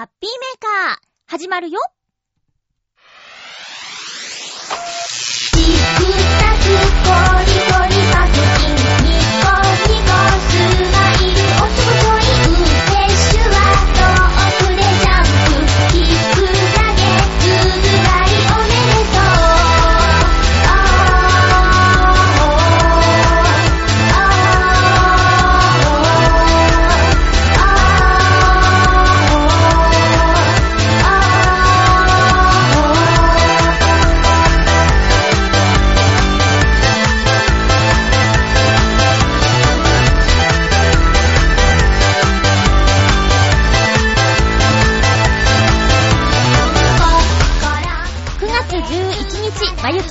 ハッピーメーカー、始まるよ。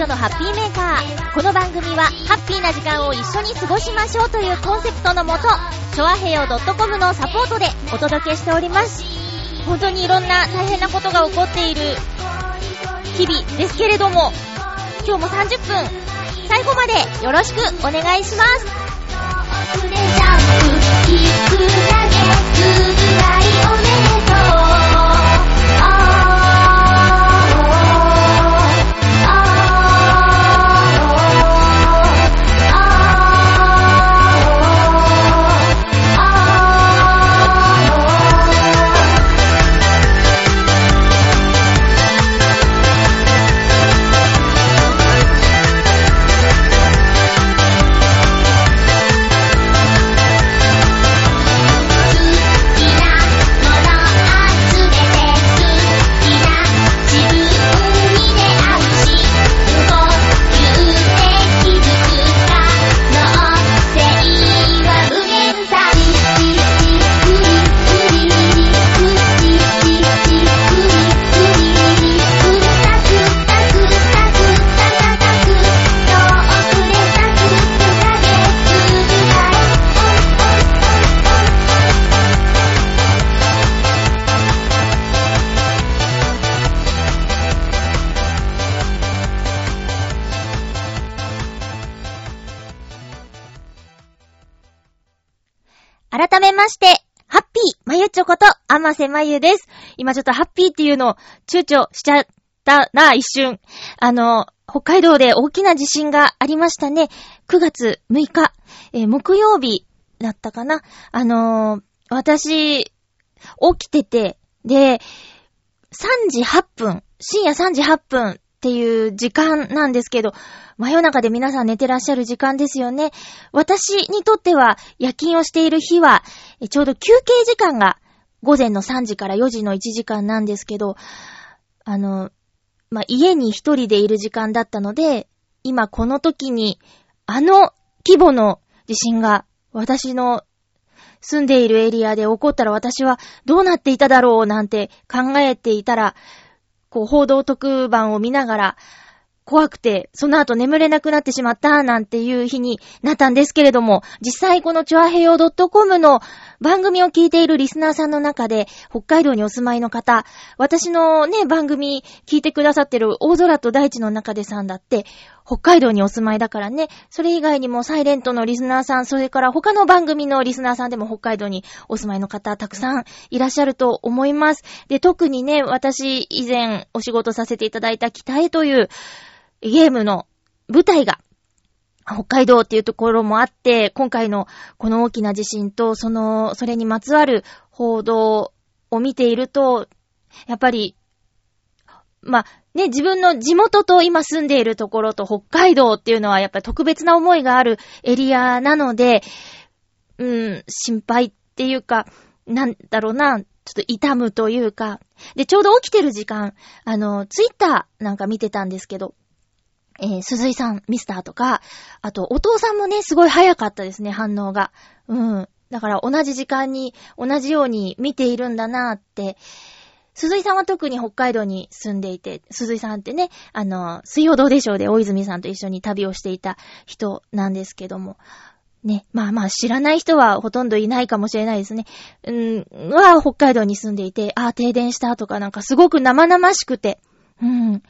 のハッピーメーカー。この番組は、ハッピーな時間を一緒に過ごしましょうというコンセプトのもと、チョアヘヨ .com のサポートでお届けしております。本当にいろんな大変なことが起こっている日々ですけれども、今日も30分、最後までよろしくお願いします。こと、あまゆです。今ちょっとハッピーっていうのを躊躇しちゃったな、一瞬。あの、北海道で大きな地震がありましたね。9月6日、えー木曜日だったかな。あのー私、起きてて、で、3時8分、深夜3時8分っていう時間なんですけど、真夜中で皆さん寝てらっしゃる時間ですよね。私にとっては夜勤をしている日は、ちょうど休憩時間が午前の3時から4時の1時間なんですけど、あの、まあ、家に一人でいる時間だったので、今この時に、あの規模の地震が私の住んでいるエリアで起こったら私はどうなっていただろうなんて考えていたら、こう報道特番を見ながら、怖くて、その後眠れなくなってしまったなんていう日になったんですけれども、実際このチョアヘヨ .com の番組を聞いているリスナーさんの中で、北海道にお住まいの方、私のね、番組聞いてくださってる大空と大地の中でさんだって、北海道にお住まいだからね、それ以外にもサイレントのリスナーさん、それから他の番組のリスナーさんでも北海道にお住まいの方、たくさんいらっしゃると思います。で、特にね、私以前お仕事させていただいた北へというゲームの舞台が北海道っていうところもあって、今回のこの大きな地震と、その、それにまつわる報道を見ていると、やっぱり、まあ、ね、自分の地元と今住んでいるところと北海道っていうのはやっぱり特別な思いがあるエリアなので、うん、心配っていうか、なんだろうな、ちょっと痛むというか、で、ちょうど起きてる時間、あの、ツイッターなんか見てたんですけど、えー、鈴井さん、ミスターとか、あと、お父さんもね、すごい早かったですね、反応が。うん。だから、同じ時間に、同じように見ているんだなって。鈴井さんは特に北海道に住んでいて、鈴井さんってね、あの、水曜どうでしょうで大泉さんと一緒に旅をしていた人なんですけども、ね、まあまあ知らない人はほとんどいないかもしれないですね。うん、は北海道に住んでいて、ああ、停電したとかなんかすごく生々しくて、うん。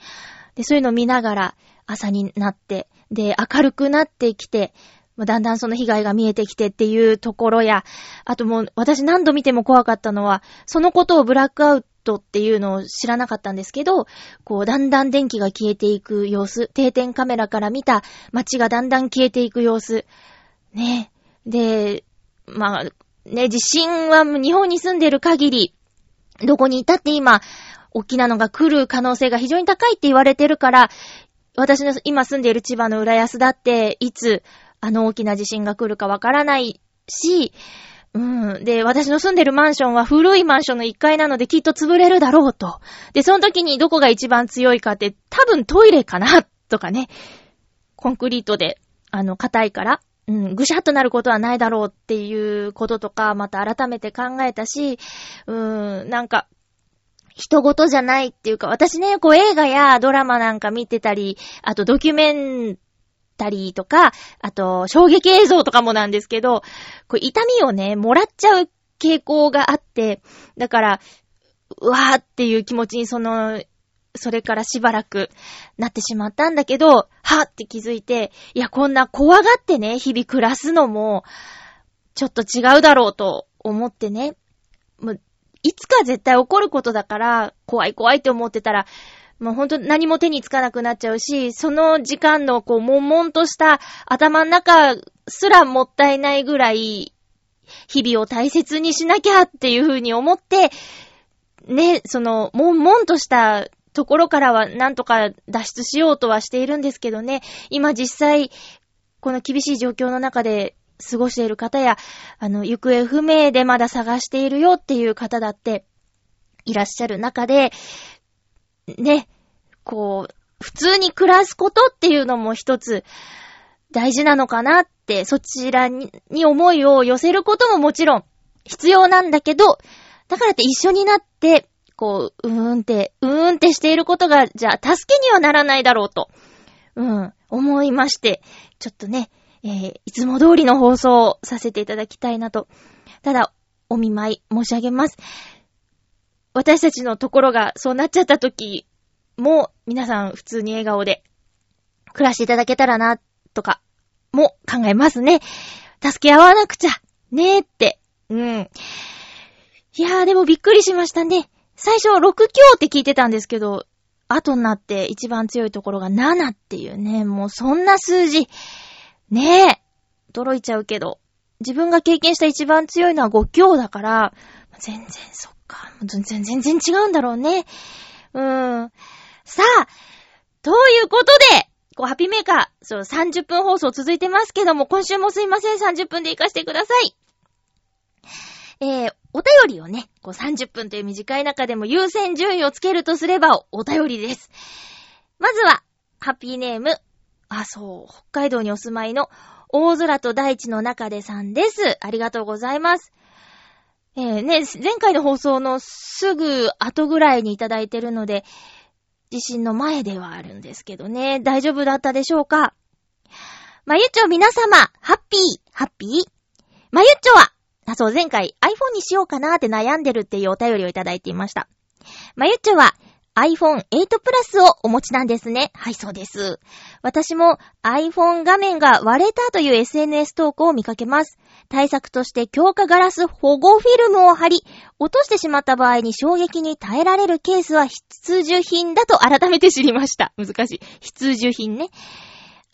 で、そういうのを見ながら朝になって、で、明るくなってきて、だんだんその被害が見えてきてっていうところや、あともう私何度見ても怖かったのは、そのことをブラックアウトっていうのを知らなかったんですけど、こうだんだん電気が消えていく様子、定点カメラから見た街がだんだん消えていく様子。ね。で、まあ、ね、地震は日本に住んでる限り、どこにいたって今、大きなのが来る可能性が非常に高いって言われてるから、私の今住んでいる千葉の浦安だって、いつあの大きな地震が来るかわからないし、うん。で、私の住んでるマンションは古いマンションの1階なのできっと潰れるだろうと。で、その時にどこが一番強いかって多分トイレかなとかね。コンクリートで、あの、硬いから。うん、ぐしゃっとなることはないだろうっていうこととか、また改めて考えたし、うーん、なんか、人事じゃないっていうか、私ね、こう映画やドラマなんか見てたり、あとドキュメンタリーとか、あと衝撃映像とかもなんですけど、こう痛みをね、もらっちゃう傾向があって、だから、うわーっていう気持ちにその、それからしばらくなってしまったんだけど、はーって気づいて、いや、こんな怖がってね、日々暮らすのも、ちょっと違うだろうと思ってね、いつか絶対起こることだから、怖い怖いって思ってたら、もうほんと何も手につかなくなっちゃうし、その時間のこう、悶々とした頭の中すらもったいないぐらい、日々を大切にしなきゃっていうふうに思って、ね、その、悶々としたところからはなんとか脱出しようとはしているんですけどね、今実際、この厳しい状況の中で過ごしている方や、あの、行方不明でまだ探しているよっていう方だっていらっしゃる中で、ね、こう、普通に暮らすことっていうのも一つ大事なのかなって、そちらに思いを寄せることももちろん必要なんだけど、だからって一緒になって、こう、うーんって、うーんってしていることが、じゃあ、助けにはならないだろうと、うん、思いまして、ちょっとね、えー、いつも通りの放送をさせていただきたいなと。ただ、お見舞い申し上げます。私たちのところがそうなっちゃった時も、皆さん普通に笑顔で暮らしていただけたらな、とか、も考えますね。助け合わなくちゃ、ねえって。うん。いやーでもびっくりしましたね。最初6強って聞いてたんですけど、後になって一番強いところが7っていうね、もうそんな数字。ねえ。驚いちゃうけど。自分が経験した一番強いのは5強だから、全然そっか。全然、全然違うんだろうね。うーん。さあ、ということで、こう、ハピメーカー、そう、30分放送続いてますけども、今週もすいません、30分で行かせてください。えー、お便りをね、こう30分という短い中でも優先順位をつけるとすればお便りです。まずは、ハッピーネーム、あ、そう、北海道にお住まいの大空と大地の中でさんです。ありがとうございます。えー、ね、前回の放送のすぐ後ぐらいにいただいてるので、地震の前ではあるんですけどね、大丈夫だったでしょうか？まゆっちょ皆様、ハッピー、ハッピーまゆっちょは、あ、そう、前回 iPhone にしようかなーって悩んでるっていうお便りをいただいていました。まゆっちょは、iPhone 8 Plus をお持ちなんですね。はい、そうです。私も iPhone 画面が割れたという SNS 投稿を見かけます。対策として強化ガラス保護フィルムを貼り、落としてしまった場合に衝撃に耐えられるケースは必需品だと改めて知りました。難しい。必需品ね。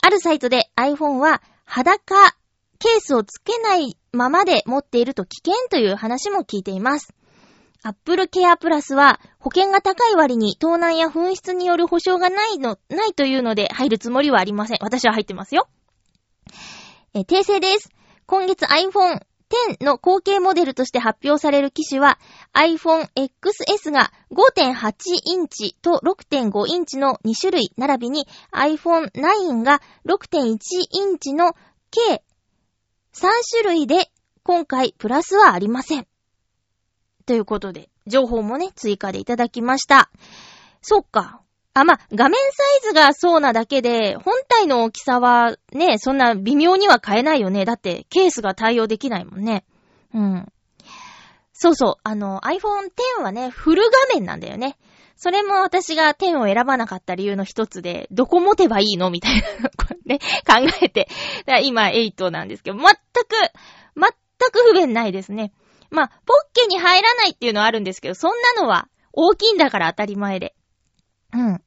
あるサイトで iPhone は裸ケースをつけないままで持っていると危険という話も聞いています。アップルケアプラスは保険が高い割に盗難や紛失による保証がないの、ないというので入るつもりはありません。私は入ってますよ。え、訂正です。今月 iPhone X の後継モデルとして発表される機種は iPhone XS が5.8インチと6.5インチの2種類並びに iPhone 9が6.1インチの計3種類で今回プラスはありません。ということで、情報もね、追加でいただきました。そっか。あ、ま画面サイズがそうなだけで、本体の大きさはね、そんな微妙には変えないよね。だって、ケースが対応できないもんね。うん。そうそう、あの、iPhone X はね、フル画面なんだよね。それも私が10を選ばなかった理由の一つで、どこ持てばいいのみたいな、こね、考えて。今8なんですけど、全く、全く不便ないですね。まあ、ポッケに入らないっていうのはあるんですけど、そんなのは大きいんだから当たり前で。うん。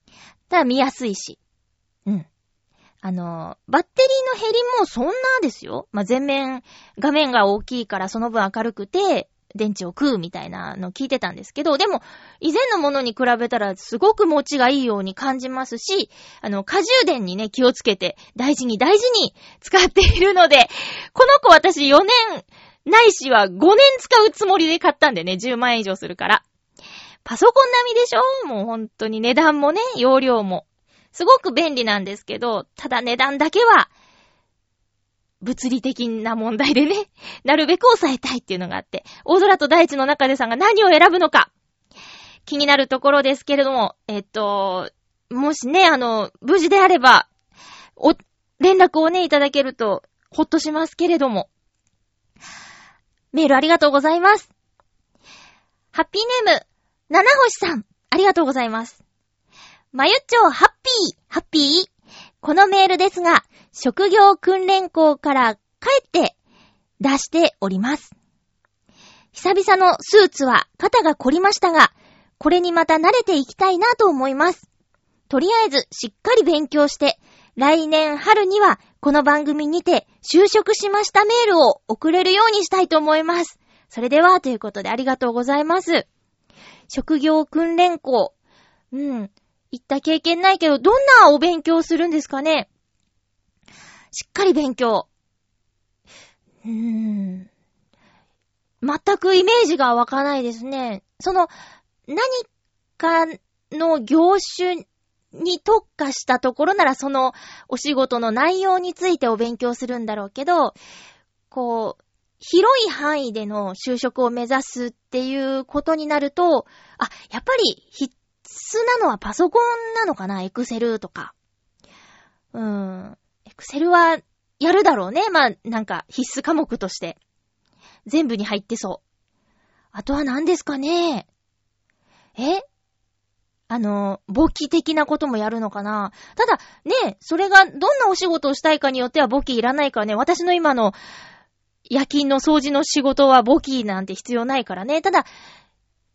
ただ見やすいし。うん。あの、バッテリーの減りもそんなですよ。まあ、全面、画面が大きいからその分明るくて、電池を食うみたいなの聞いてたんですけど、でも、以前のものに比べたらすごく持ちがいいように感じますし、あの、過充電にね、気をつけて、大事に大事に使っているので、この子私4年、ないしは5年使うつもりで買ったんでね、10万円以上するから。パソコン並みでしょ？もう本当に値段もね、容量も。すごく便利なんですけど、ただ値段だけは、物理的な問題でね、なるべく抑えたいっていうのがあって、大空と大地の中でさんが何を選ぶのか、気になるところですけれども、えっと、もしね、あの、無事であれば、お、連絡をね、いただけると、ほっとしますけれども。メールありがとうございます。ハッピーネーム、七星さん、ありがとうございます。まゆっちょ、ハッピー、ハッピー？このメールですが、職業訓練校から帰って出しております。久々のスーツは肩が凝りましたが、これにまた慣れていきたいなと思います。とりあえずしっかり勉強して、来年春にはこの番組にて就職しましたメールを送れるようにしたいと思います。それでは、ということでありがとうございます。職業訓練校。うん。行った経験ないけど、どんなお勉強するんですかね？しっかり勉強。うーん。全くイメージが湧かないですね。その、何かの業種に特化したところならそのお仕事の内容についてお勉強するんだろうけど、こう、広い範囲での就職を目指すっていうことになると、あ、やっぱり必須なのはパソコンなのかな？エクセルとか。うーん。エクセルはやるだろうね。まあ、なんか必須科目として。全部に入ってそう。あとは何ですかね？え？あの、簿記的なこともやるのかなただ、ね、それがどんなお仕事をしたいかによっては簿記いらないからね。私の今の夜勤の掃除の仕事は簿記なんて必要ないからね。ただ、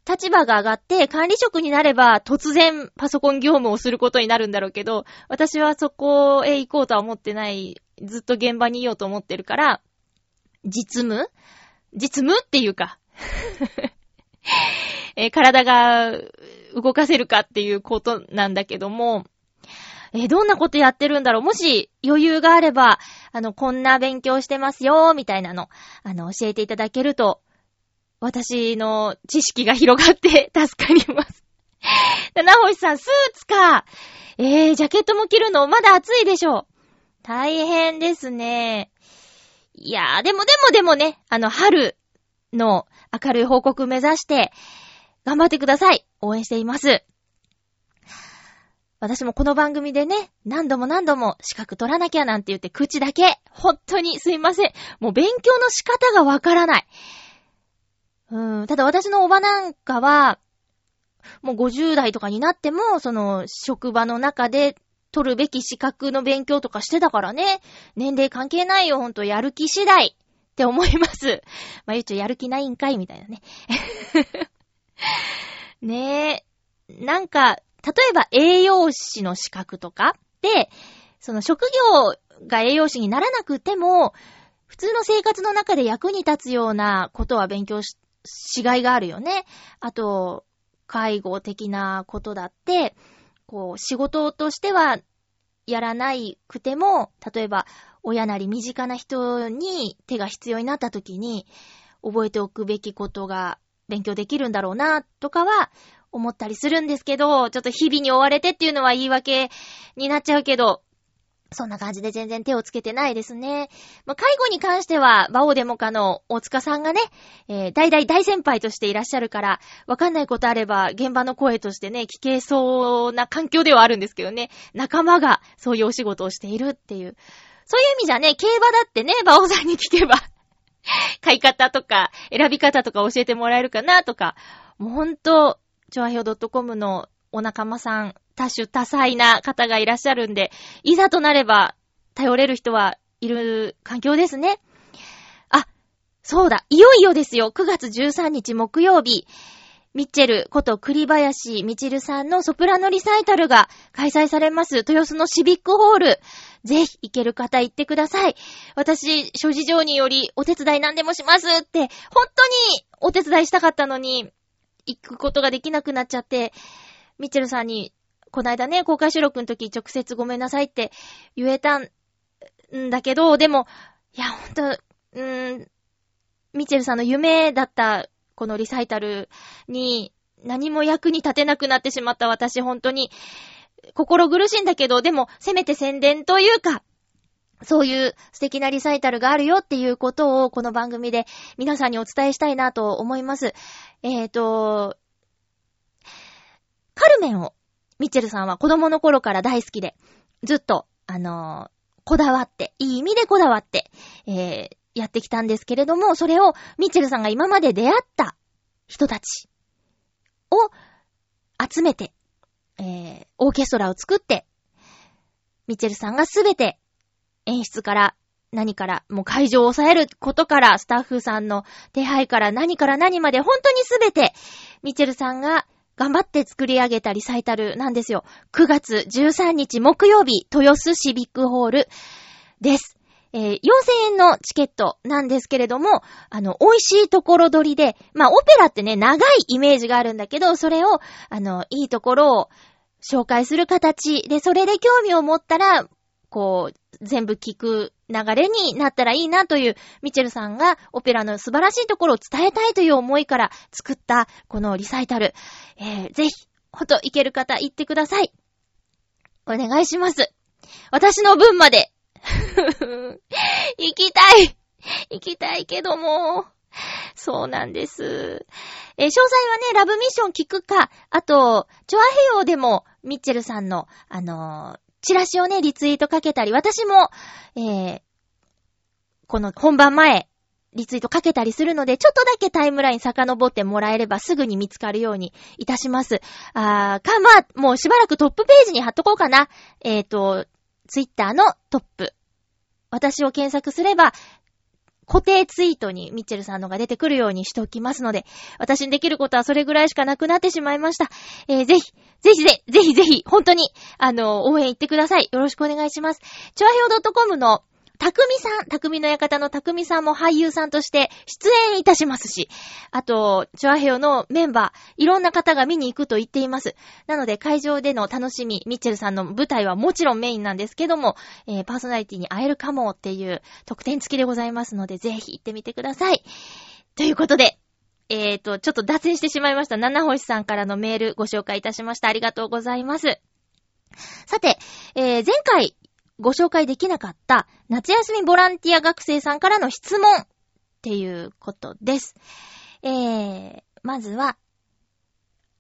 立場が上がって管理職になれば突然パソコン業務をすることになるんだろうけど、私はそこへ行こうとは思ってない。ずっと現場にいようと思ってるから、実務？実務っていうか え体が動かせるかっていうことなんだけども、えどんなことやってるんだろう？もし余裕があれば、あの、こんな勉強してますよ、みたいなの、あの、教えていただけると私の知識が広がって助かります。七星さん、スーツか。えー、ジャケットも着るのまだ暑いでしょう。大変ですね。いやー、でもでもでもね、あの、春の明るい報告目指して、頑張ってください。応援しています。私もこの番組でね、何度も何度も資格取らなきゃなんて言って口だけ、本当にすいません。もう勉強の仕方がわからない。うん、ただ私のおばなんかは、もう50代とかになっても、その、職場の中で取るべき資格の勉強とかしてたからね。年齢関係ないよ、ほんと、やる気次第って思います。まあ、ゆうちょやる気ないんかいみたいなね。ねえ。なんか、例えば栄養士の資格とかで、その職業が栄養士にならなくても、普通の生活の中で役に立つようなことは勉強ししがいがあるよね。あと、介護的なことだって、こう、仕事としてはやらないくても、例えば、親なり身近な人に手が必要になった時に、覚えておくべきことが勉強できるんだろうな、とかは思ったりするんですけど、ちょっと日々に追われてっていうのは言い訳になっちゃうけど、そんな感じで全然手をつけてないですね。まあ、介護に関しては、バオデモカの大塚さんがね、えー、大々大先輩としていらっしゃるから、わかんないことあれば、現場の声としてね、聞けそうな環境ではあるんですけどね、仲間がそういうお仕事をしているっていう。そういう意味じゃね、競馬だってね、バオさんに聞けば 買い方とか、選び方とか教えてもらえるかなとか、もうほんと、ちょあひょ .com のお仲間さん、多種多彩な方がいらっしゃるんで、いざとなれば、頼れる人はいる環境ですね。あ、そうだ、いよいよですよ、9月13日木曜日、ミッチェルこと栗林みちるさんのソプラノリサイタルが開催されます豊洲のシビックホール。ぜひ行ける方行ってください。私、諸事情によりお手伝い何でもしますって、本当にお手伝いしたかったのに、行くことができなくなっちゃって、ミッチェルさんに、こないだね、公開収録の時直接ごめんなさいって言えたんだけど、でも、いや、ほんと、うーん、ミッチェルさんの夢だったこのリサイタルに何も役に立てなくなってしまった私、本当に心苦しいんだけど、でも、せめて宣伝というか、そういう素敵なリサイタルがあるよっていうことをこの番組で皆さんにお伝えしたいなと思います。えっ、ー、と、カルメンをミッチェルさんは子供の頃から大好きで、ずっと、あの、こだわって、いい意味でこだわって、えー、やってきたんですけれども、それをミッチェルさんが今まで出会った人たちを集めて、えー、オーケストラを作って、ミッチェルさんがすべて演出から何から、もう会場を抑えることから、スタッフさんの手配から何から何まで、本当にすべて、ミチェルさんが頑張って作り上げたリサイタルなんですよ。9月13日木曜日、豊洲シビックホールです。えー、4000円のチケットなんですけれども、あの、美味しいところ取りで、まあ、オペラってね、長いイメージがあるんだけど、それを、あの、いいところを紹介する形で、それで興味を持ったら、こう、全部聞く流れになったらいいなという、ミチェルさんがオペラの素晴らしいところを伝えたいという思いから作ったこのリサイタル。えー、ぜひ、ほと行ける方行ってください。お願いします。私の分まで 行きたい行きたいけども。そうなんです。えー、詳細はね、ラブミッション聞くか、あと、チョアヘヨでも、ミッチェルさんの、あのー、チラシをね、リツイートかけたり、私も、えー、この本番前、リツイートかけたりするので、ちょっとだけタイムライン遡ってもらえればすぐに見つかるようにいたします。あー、か、まあ、もうしばらくトップページに貼っとこうかな。えっ、ー、と、ツイッターのトップ私を検索すれば、固定ツイートにミッチェルさんのが出てくるようにしておきますので、私にできることはそれぐらいしかなくなってしまいました。えー、ぜひ、ぜひぜ、ぜひぜひ、本当に、あの、応援行ってください。よろしくお願いします。チョアヒョウ .com のたくみさん、たくみの館のたくみさんも俳優さんとして出演いたしますし、あと、チョアヘヨのメンバー、いろんな方が見に行くと言っています。なので、会場での楽しみ、ミッチェルさんの舞台はもちろんメインなんですけども、えー、パーソナリティに会えるかもっていう特典付きでございますので、ぜひ行ってみてください。ということで、えーと、ちょっと脱線してしまいました。七星さんからのメールご紹介いたしました。ありがとうございます。さて、えー、前回ご紹介できなかった夏休みボランティア学生さんからの質問っていうことです。えー、まずは、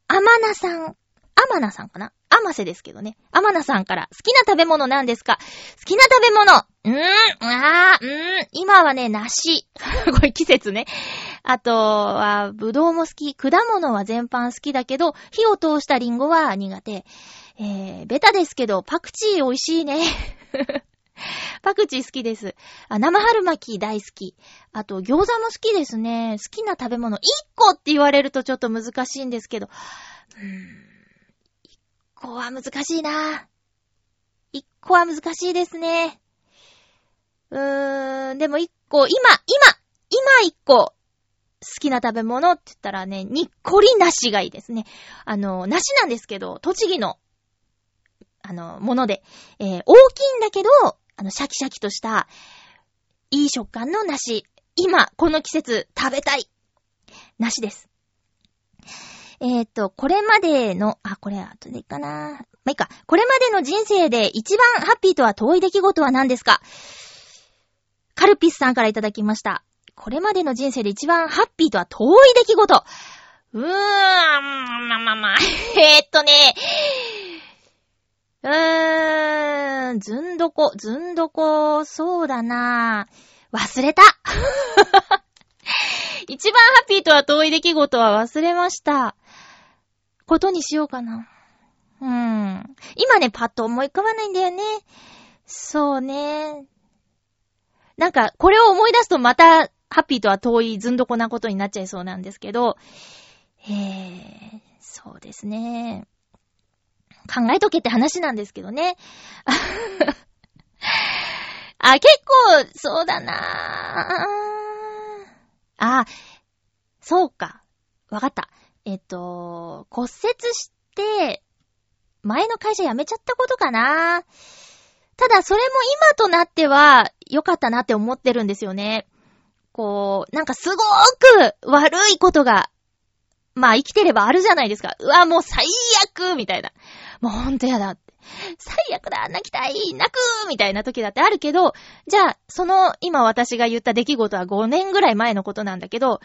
アマナさん。アマナさんかな？アマセですけどね。アマナさんから、好きな食べ物なんですか？好きな食べ物うーん、あー、うーん、今はね、梨。これ季節ね。あとは、ぶどうも好き。果物は全般好きだけど、火を通したリンゴは苦手。えー、ベタですけど、パクチー美味しいね。パクチー好きです。あ、生春巻き大好き。あと、餃子も好きですね。好きな食べ物、1個って言われるとちょっと難しいんですけど。うーん。1個は難しいな。1個は難しいですね。うーん、でも1個、今、今、今1個、好きな食べ物って言ったらね、にっこり梨がいいですね。あの、梨なんですけど、栃木のあの、もので、えー、大きいんだけど、あの、シャキシャキとした、いい食感の梨。今、この季節、食べたい。梨です。えっ、ー、と、これまでの、あ、これ後でいいかな。まあ、いいか。これまでの人生で一番ハッピーとは遠い出来事は何ですか？カルピスさんからいただきました。これまでの人生で一番ハッピーとは遠い出来事。うーん、まあまあまあ。え、っとね、うーん、ずんどこ、ずんどこ、そうだな忘れた 一番ハッピーとは遠い出来事は忘れました。ことにしようかな。うん。今ね、パッと思い浮かばないんだよね。そうね。なんか、これを思い出すとまた、ハッピーとは遠いずんどこなことになっちゃいそうなんですけど、えー、そうですね。考えとけって話なんですけどね。あ、結構、そうだなあ、そうか。わかった。えっと、骨折して、前の会社辞めちゃったことかな。ただ、それも今となっては、良かったなって思ってるんですよね。こう、なんかすごーく悪いことが、まあ生きてればあるじゃないですか。うわ、もう最悪みたいな。もうほんとやだって。最悪だ泣きたい泣くみたいな時だってあるけど、じゃあ、その今私が言った出来事は5年ぐらい前のことなんだけど、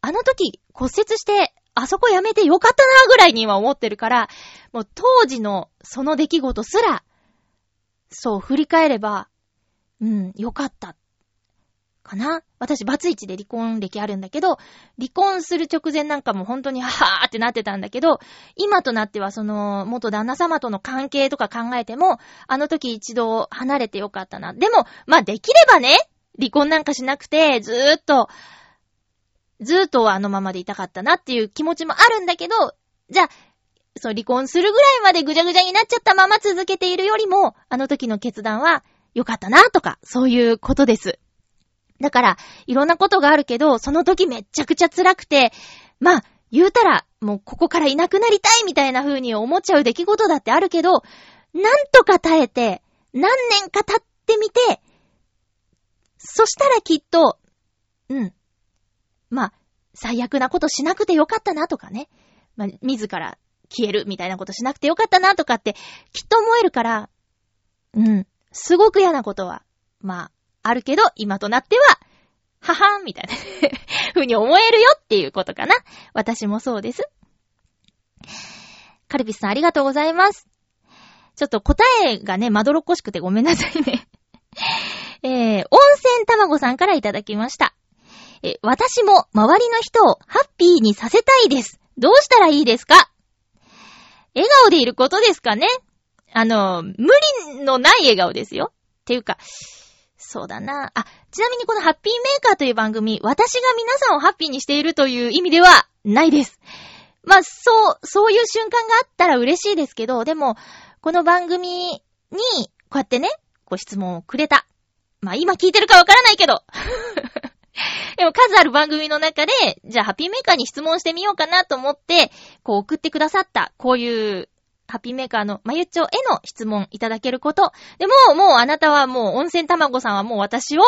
あの時骨折して、あそこやめてよかったなぐらいに今思ってるから、もう当時のその出来事すら、そう振り返れば、うん、よかった。かな？私、バツイチで離婚歴あるんだけど、離婚する直前なんかも本当にはーってなってたんだけど、今となってはその、元旦那様との関係とか考えても、あの時一度離れてよかったな。でも、まあ、できればね、離婚なんかしなくて、ずーっと、ずーっとあのままでいたかったなっていう気持ちもあるんだけど、じゃあ、そう、離婚するぐらいまでぐちゃぐちゃになっちゃったまま続けているよりも、あの時の決断は良かったなとか、そういうことです。だから、いろんなことがあるけど、その時めっちゃくちゃ辛くて、まあ、言うたら、もうここからいなくなりたいみたいな風に思っちゃう出来事だってあるけど、なんとか耐えて、何年か経ってみて、そしたらきっと、うん。まあ、最悪なことしなくてよかったなとかね。まあ、自ら消えるみたいなことしなくてよかったなとかって、きっと思えるから、うん。すごく嫌なことは、まあ、あるけど、今となっては、ははんみたいな 風に思えるよっていうことかな。私もそうです。カルピスさんありがとうございます。ちょっと答えがね、まどろっこしくてごめんなさいね。えー、温泉卵さんからいただきました。え、私も周りの人をハッピーにさせたいです。どうしたらいいですか？笑顔でいることですかね？あの、無理のない笑顔ですよ。っていうか、そうだな。あ、ちなみにこのハッピーメーカーという番組、私が皆さんをハッピーにしているという意味ではないです。まあ、そう、そういう瞬間があったら嬉しいですけど、でも、この番組に、こうやってね、ご質問をくれた。まあ、今聞いてるかわからないけど。でも数ある番組の中で、じゃあハッピーメーカーに質問してみようかなと思って、こう送ってくださった、こういう、ハッピーメーカーのまゆっちょへの質問いただけること。でも、もうあなたはもう温泉卵さんはもう私を、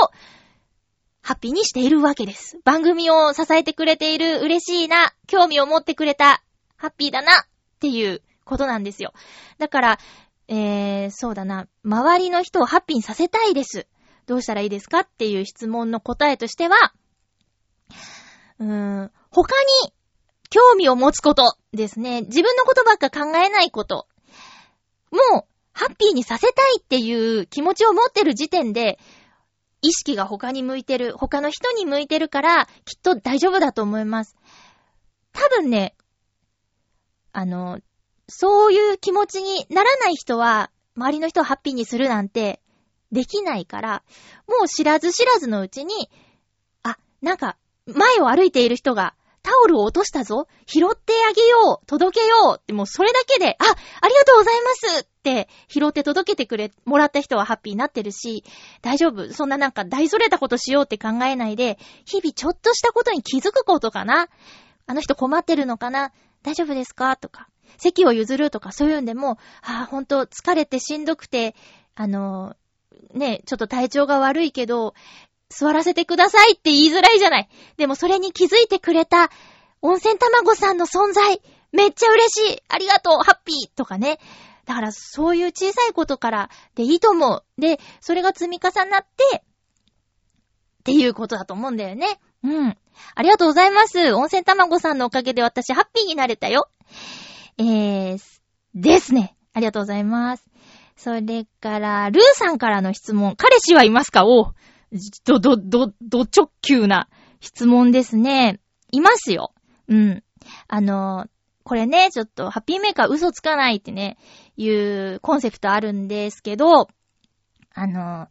ハッピーにしているわけです。番組を支えてくれている嬉しいな、興味を持ってくれた、ハッピーだな、っていうことなんですよ。だから、えー、そうだな、周りの人をハッピーにさせたいです。どうしたらいいですかっていう質問の答えとしては、うーん、他に興味を持つことですね。自分のことばっか考えないこと。もう、ハッピーにさせたいっていう気持ちを持ってる時点で、意識が他に向いてる、他の人に向いてるから、きっと大丈夫だと思います。多分ね、あの、そういう気持ちにならない人は、周りの人をハッピーにするなんて、できないから、もう知らず知らずのうちに、あ、なんか、前を歩いている人が、タオルを落としたぞ。拾ってあげよう。届けよう。ってもうそれだけで、あ、ありがとうございますって拾って届けてくれ、もらった人はハッピーになってるし、大丈夫。そんななんか大それたことしようって考えないで、日々ちょっとしたことに気づくことかな。あの人困ってるのかな。大丈夫ですか？とか、席を譲るとかそういうんでも、ああ、ほんと疲れてしんどくて、あの、ね、ちょっと体調が悪いけど、座らせてくださいって言いづらいじゃない。でもそれに気づいてくれた温泉卵さんの存在、めっちゃ嬉しいありがとうハッピーとかね。だからそういう小さいことからでいいと思う。で、それが積み重なって、っていうことだと思うんだよね。うん。ありがとうございます。温泉卵さんのおかげで私ハッピーになれたよ。えー、ですね。ありがとうございます。それから、ルーさんからの質問。彼氏はいますか？おう。ど、ど、ど、ど直球な質問ですね。いますよ。うん。あの、これね、ちょっと、ハッピーメーカー嘘つかないってね、いうコンセプトあるんですけど、あの、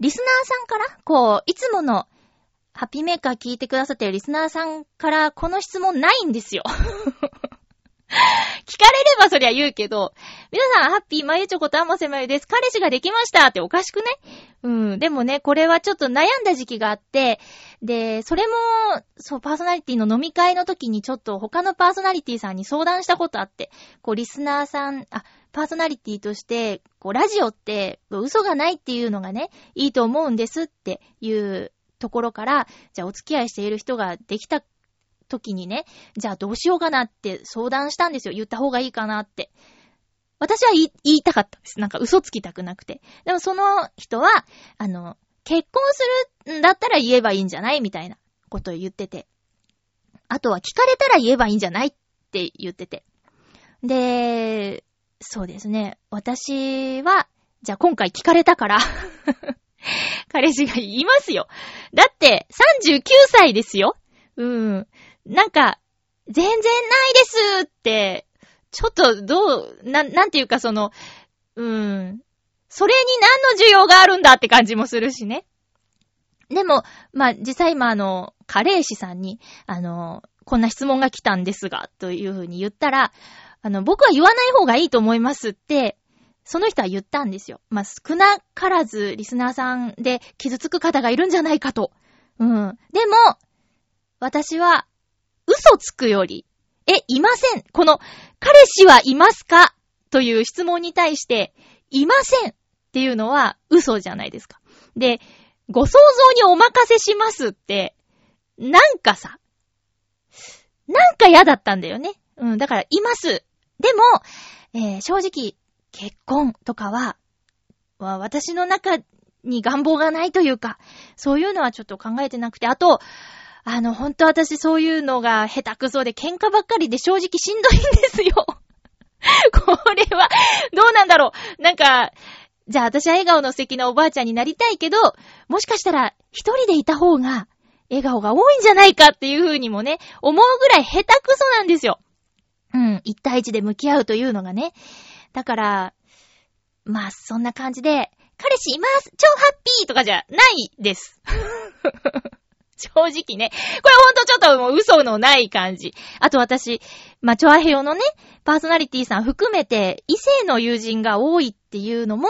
リスナーさんから、こう、いつもの、ハッピーメーカー聞いてくださってるリスナーさんからこの質問ないんですよ。聞かれればそりゃ言うけど、皆さん、ハッピー、まゆちょことあませまゆです。彼氏ができましたっておかしくね？うん。でもね、これはちょっと悩んだ時期があって、で、それも、そう、パーソナリティの飲み会の時にちょっと他のパーソナリティさんに相談したことあって、こう、リスナーさん、あ、パーソナリティとして、こう、ラジオって、嘘がないっていうのがね、いいと思うんですっていうところから、じゃあお付き合いしている人ができた時にね、じゃあどうしようかなって相談したんですよ。言った方がいいかなって。私は言いたかったです。なんか嘘つきたくなくて。でもその人は、あの、結婚するんだったら言えばいいんじゃないみたいなことを言ってて。あとは聞かれたら言えばいいんじゃないって言ってて。で、そうですね。私は、じゃあ今回聞かれたから彼氏がいますよ。だって、39歳ですよ。うん。なんか、全然ないですって、ちょっとどう、な、なんていうかその、うーん。それに何の需要があるんだって感じもするしね。でも、まあ、実際今あの、カレー氏さんに、あの、こんな質問が来たんですが、というふうに言ったら、あの、僕は言わない方がいいと思いますって、その人は言ったんですよ。まあ、少なからずリスナーさんで傷つく方がいるんじゃないかと。うん。でも、私は嘘つくより、え、いません。この、彼氏はいますか？という質問に対して、いませんっていうのは嘘じゃないですか。で、ご想像にお任せしますって、なんかさ、なんか嫌だったんだよね。うん、だから、います。でも、えー、正直、結婚とかは、は、私の中に願望がないというか、そういうのはちょっと考えてなくて、あと、あの、ほんと私そういうのが下手くそで喧嘩ばっかりで正直しんどいんですよ。これは、どうなんだろう。なんか、じゃあ私は笑顔の素敵なおばあちゃんになりたいけど、もしかしたら一人でいた方が笑顔が多いんじゃないかっていう風にもね、思うぐらい下手くそなんですよ。うん、一対一で向き合うというのがね。だから、まあそんな感じで、彼氏います超ハッピーとかじゃないです。正直ね。これほんとちょっともう嘘のない感じ。あと私、まあ、チョアヘヨのね、パーソナリティさん含めて、異性の友人が多いっていうのも、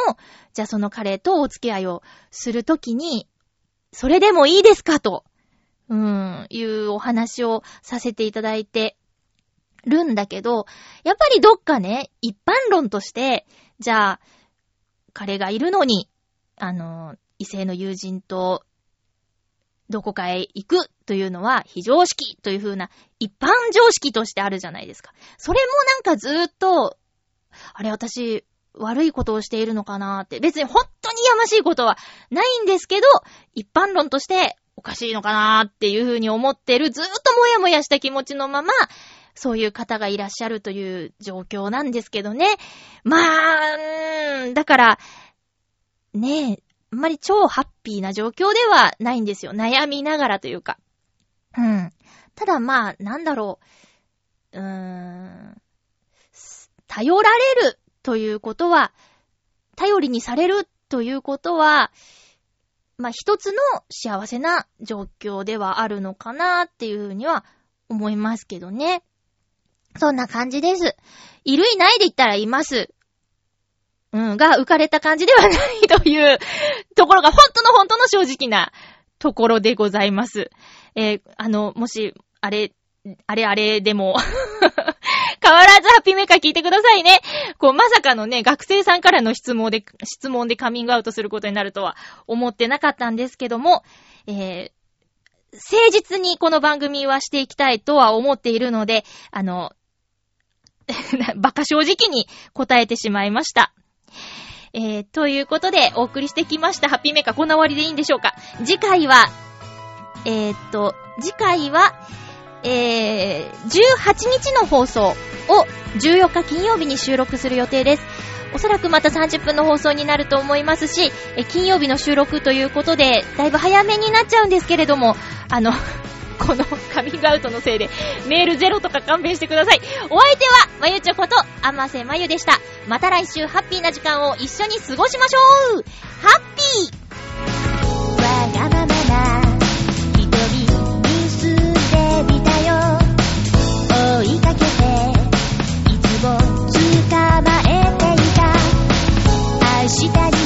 じゃあその彼とお付き合いをするときに、それでもいいですかと、うん、いうお話をさせていただいてるんだけど、やっぱりどっかね、一般論として、じゃあ、彼がいるのに、あの、異性の友人とどこかへ行くというのは非常識という風な一般常識としてあるじゃないですか。それもなんかずーっと、あれ私悪いことをしているのかなーって。別に本当にやましいことはないんですけど、一般論としておかしいのかなーっていう風に思ってるずーっともやもやした気持ちのまま、そういう方がいらっしゃるという状況なんですけどね。まあ、だから、ねえ、あんまり超ハッピーな状況ではないんですよ。悩みながらというか。うん。ただまあ、なんだろう。うーん。頼られるということは、頼りにされるということは、まあ一つの幸せな状況ではあるのかなっていうふうには思いますけどね。そんな感じです。いるいないで言ったらいます。うん、が浮かれた感じではないというところが本当の本当の正直なところでございます。えー、あの、もし、あれ、あれあれでも 変わらずハッピーメーカー聞いてくださいね。こう、まさかのね、学生さんからの質問で、質問でカミングアウトすることになるとは思ってなかったんですけども、えー、誠実にこの番組はしていきたいとは思っているので、あの、バカ正直に答えてしまいました。えー、ということで、お送りしてきましたハッピーメーカー、こんな終わりでいいんでしょうか次回は、えー、っと、次回は、えー、18日の放送を14日金曜日に収録する予定です。おそらくまた30分の放送になると思いますし、え金曜日の収録ということで、だいぶ早めになっちゃうんですけれども、あの、このカミングアウトのせいで、メールゼロとか勘弁してください。お相手は、まゆちょこと、あませまゆでした。また来週、ハッピーな時間を一緒に過ごしましょうハッピーわがままな瞳に住んでみたよ追いかけていつも捕まえていた明日に